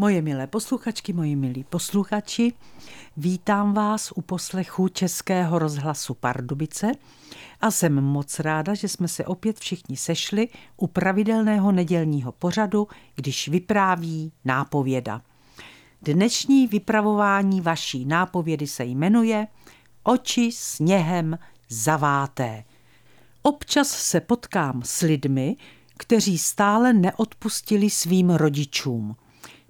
Moje milé posluchačky, moji milí posluchači, vítám vás u poslechu Českého rozhlasu Pardubice a jsem moc ráda, že jsme se opět všichni sešli u pravidelného nedělního pořadu, když vypráví nápověda. Dnešní vypravování vaší nápovědy se jmenuje Oči sněhem zaváté. Občas se potkám s lidmi, kteří stále neodpustili svým rodičům –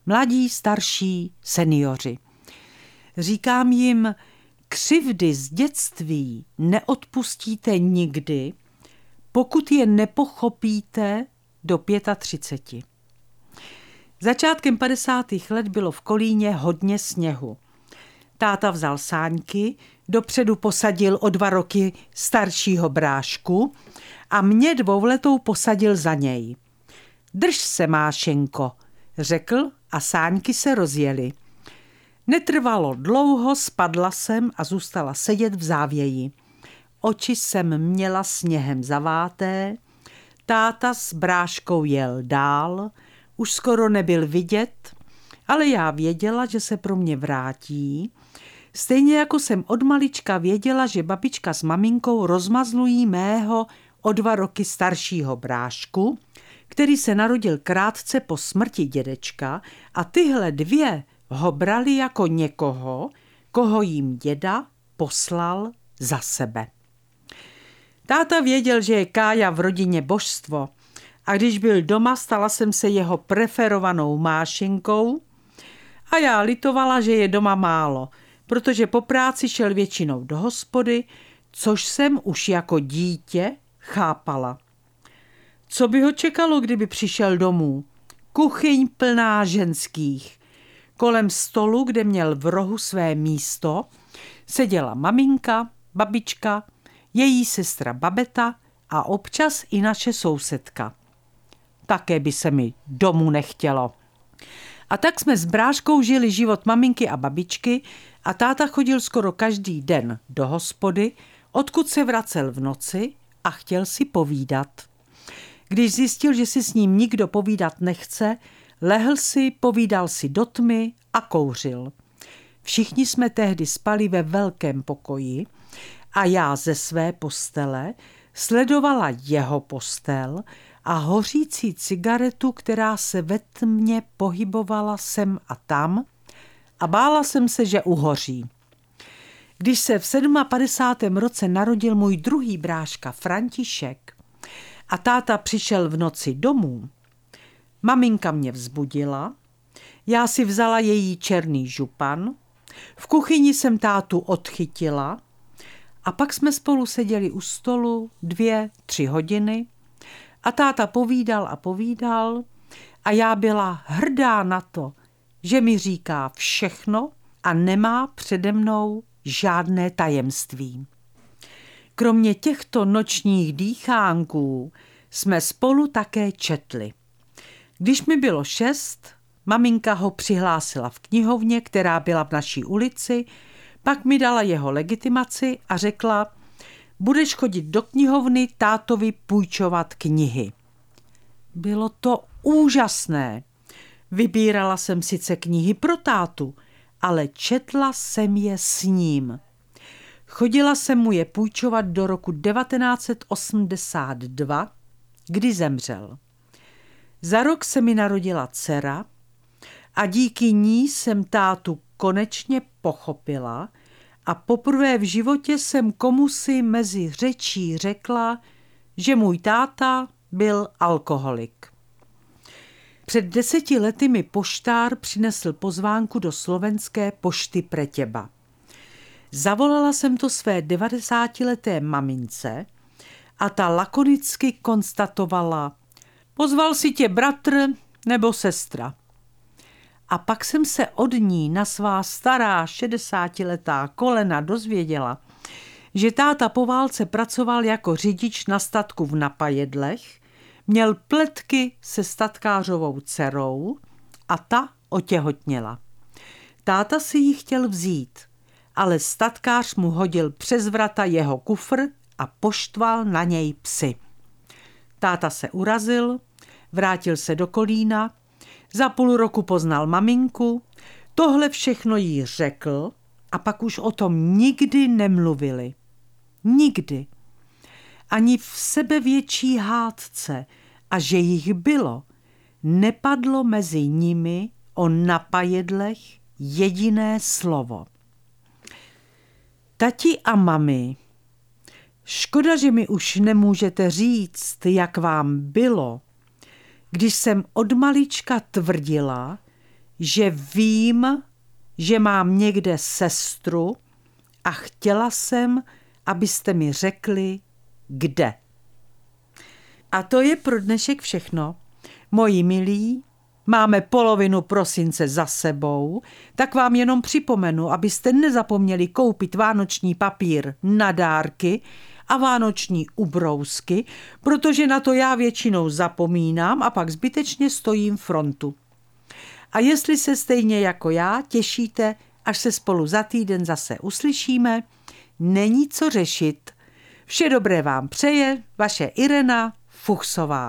mladí, starší, seniori. Říkám jim, křivdy z dětství neodpustíte nikdy, pokud je nepochopíte do 35. Začátkem 50. let bylo v Kolíně hodně sněhu. Táta vzal sáňky, dopředu posadil o dva roky staršího brášku a mě dvouletou posadil za něj. Drž se, Mášenko, řekl a sáňky se rozjely. Netrvalo dlouho, spadla jsem a zůstala sedět v závěji. Oči jsem měla sněhem zaváté, táta s bráškou jel dál, už skoro nebyl vidět, ale já věděla, že se pro mě vrátí, stejně jako jsem od malička věděla, že babička s maminkou rozmazlují mého o dva roky staršího brášku, který se narodil krátce po smrti dědečka a tyhle dvě ho brali jako někoho, koho jim děda poslal za sebe. Táta věděl, že je Kája v rodině božstvo a když byl doma, stala jsem se jeho preferovanou mášinkou a já litovala, že je doma málo, protože po práci šel většinou do hospody, což jsem už jako dítě chápala. Co by ho čekalo, kdyby přišel domů? Kuchyň plná ženských. Kolem stolu, kde měl v rohu své místo, seděla maminka, babička, její sestra Babeta a občas i naše sousedka. Také by se mi domů nechtělo. A tak jsme s bráškou žili život maminky a babičky a táta chodil skoro každý den do hospody, odkud se vracel v noci a chtěl si povídat. Když zjistil, že si s ním nikdo povídat nechce, lehl si, povídal si do tmy a kouřil. Všichni jsme tehdy spali ve velkém pokoji a já ze své postele sledovala jeho postel a hořící cigaretu, která se ve tmě pohybovala sem a tam a bála jsem se, že uhoří. Když se v 57. roce narodil můj druhý bráška František, a táta přišel v noci domů, maminka mě vzbudila, já si vzala její černý župan, v kuchyni jsem tátu odchytila. A pak jsme spolu seděli u stolu dvě, tři hodiny. A táta povídal a povídal. A já byla hrdá na to, že mi říká všechno a nemá přede mnou žádné tajemství. Kromě těchto nočních dýchánků jsme spolu také četli. Když mi bylo šest, maminka ho přihlásila v knihovně, která byla v naší ulici, pak mi dala jeho legitimaci a řekla, budeš chodit do knihovny tátovi půjčovat knihy. Bylo to úžasné. Vybírala jsem sice knihy pro tátu, ale četla jsem je s ním. Chodila jsem mu je půjčovat do roku 1982, kdy zemřel. Za rok se mi narodila dcera a díky ní jsem tátu konečně pochopila a poprvé v životě jsem komusi mezi řečí řekla, že můj táta byl alkoholik. Před deseti lety mi poštár přinesl pozvánku do slovenské pošty Pretěba. Zavolala jsem to své devadesátileté mamince a ta lakonicky konstatovala, pozval si tě bratr nebo sestra. A pak jsem se od ní na svá stará šedesátiletá kolena dozvěděla, že táta po válce pracoval jako řidič na statku v Napajedlech, měl pletky se statkářovou dcerou a ta otěhotněla. Táta si ji chtěl vzít, ale statkář mu hodil přes vrata jeho kufr a poštval na něj psy. Táta se urazil, vrátil se do Kolína, Za půl roku poznal maminku, tohle všechno jí řekl a pak už o tom nikdy nemluvili. Nikdy. Ani v sebevětší hádce, a že jich bylo, nepadlo mezi nimi o napajedlech jediné slovo. Tati a mami, škoda, že mi už nemůžete říct, jak vám bylo, když jsem od malička tvrdila, že vím, že mám někde sestru a chtěla jsem, abyste mi řekli, kde. A to je pro dnešek všechno. Moji milí, máme polovinu prosince za sebou, tak vám jenom připomenu, abyste nezapomněli koupit vánoční papír na dárky a vánoční ubrousky, protože na to já většinou zapomínám a pak zbytečně stojím frontu. A jestli se stejně jako já těšíte, až se spolu za týden zase uslyšíme, není co řešit. Vše dobré vám přeje vaše Irena Fuchsová.